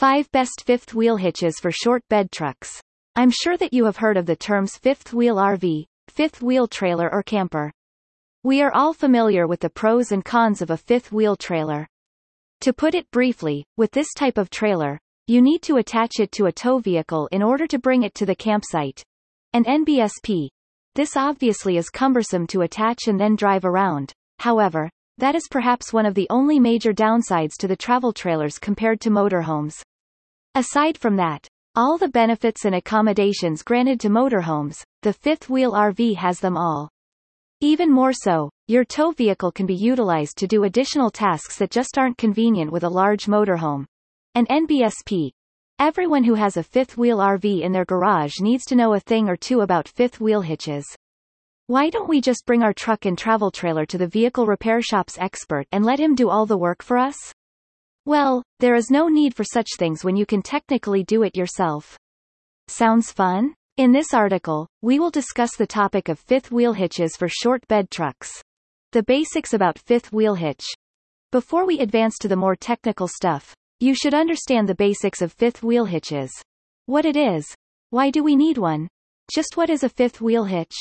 5 Best Fifth Wheel Hitches for Short Bed Trucks. I'm sure that you have heard of the terms fifth wheel RV, fifth wheel trailer or camper. We are all familiar with the pros and cons of a fifth wheel trailer. To put it briefly, with this type of trailer, you need to attach it to a tow vehicle in order to bring it to the campsite. An NBSP. This obviously is cumbersome to attach and then drive around. However, that is perhaps one of the only major downsides to the travel trailers compared to motorhomes. Aside from that, all the benefits and accommodations granted to motorhomes, the fifth wheel RV has them all. Even more so, your tow vehicle can be utilized to do additional tasks that just aren't convenient with a large motorhome. An NBSP. Everyone who has a fifth wheel RV in their garage needs to know a thing or two about fifth wheel hitches. Why don't we just bring our truck and travel trailer to the vehicle repair shop's expert and let him do all the work for us? Well, there is no need for such things when you can technically do it yourself. Sounds fun? In this article, we will discuss the topic of fifth wheel hitches for short bed trucks. The basics about fifth wheel hitch. Before we advance to the more technical stuff, you should understand the basics of fifth wheel hitches. What it is. Why do we need one? Just what is a fifth wheel hitch?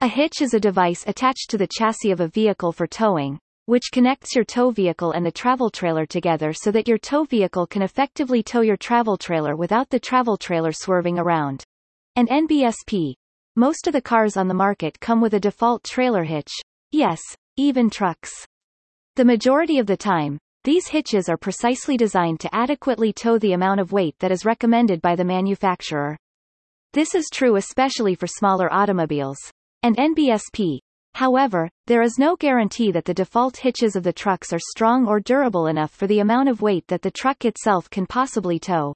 A hitch is a device attached to the chassis of a vehicle for towing, which connects your tow vehicle and the travel trailer together so that your tow vehicle can effectively tow your travel trailer without the travel trailer swerving around. And NBSP. Most of the cars on the market come with a default trailer hitch. Yes, even trucks. The majority of the time, these hitches are precisely designed to adequately tow the amount of weight that is recommended by the manufacturer. This is true especially for smaller automobiles. And NBSP, However, there is no guarantee that the default hitches of the trucks are strong or durable enough for the amount of weight that the truck itself can possibly tow.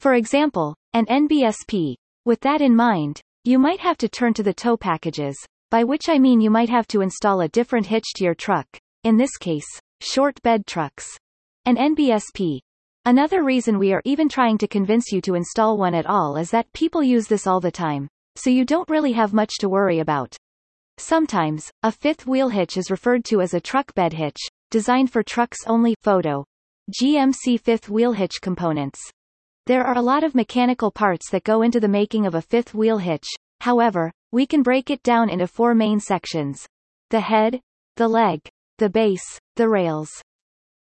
For example, an NBSP. With that in mind, you might have to turn to the tow packages, by which I mean you might have to install a different hitch to your truck, in this case, short bed trucks. An NBSP. Another reason we are even trying to convince you to install one at all is that people use this all the time, so you don't really have much to worry about. Sometimes, a fifth wheel hitch is referred to as a truck bed hitch, designed for trucks only photo. GMC fifth wheel hitch components. There are a lot of mechanical parts that go into the making of a fifth wheel hitch, however, we can break it down into four main sections. The head, the leg, the base, the rails.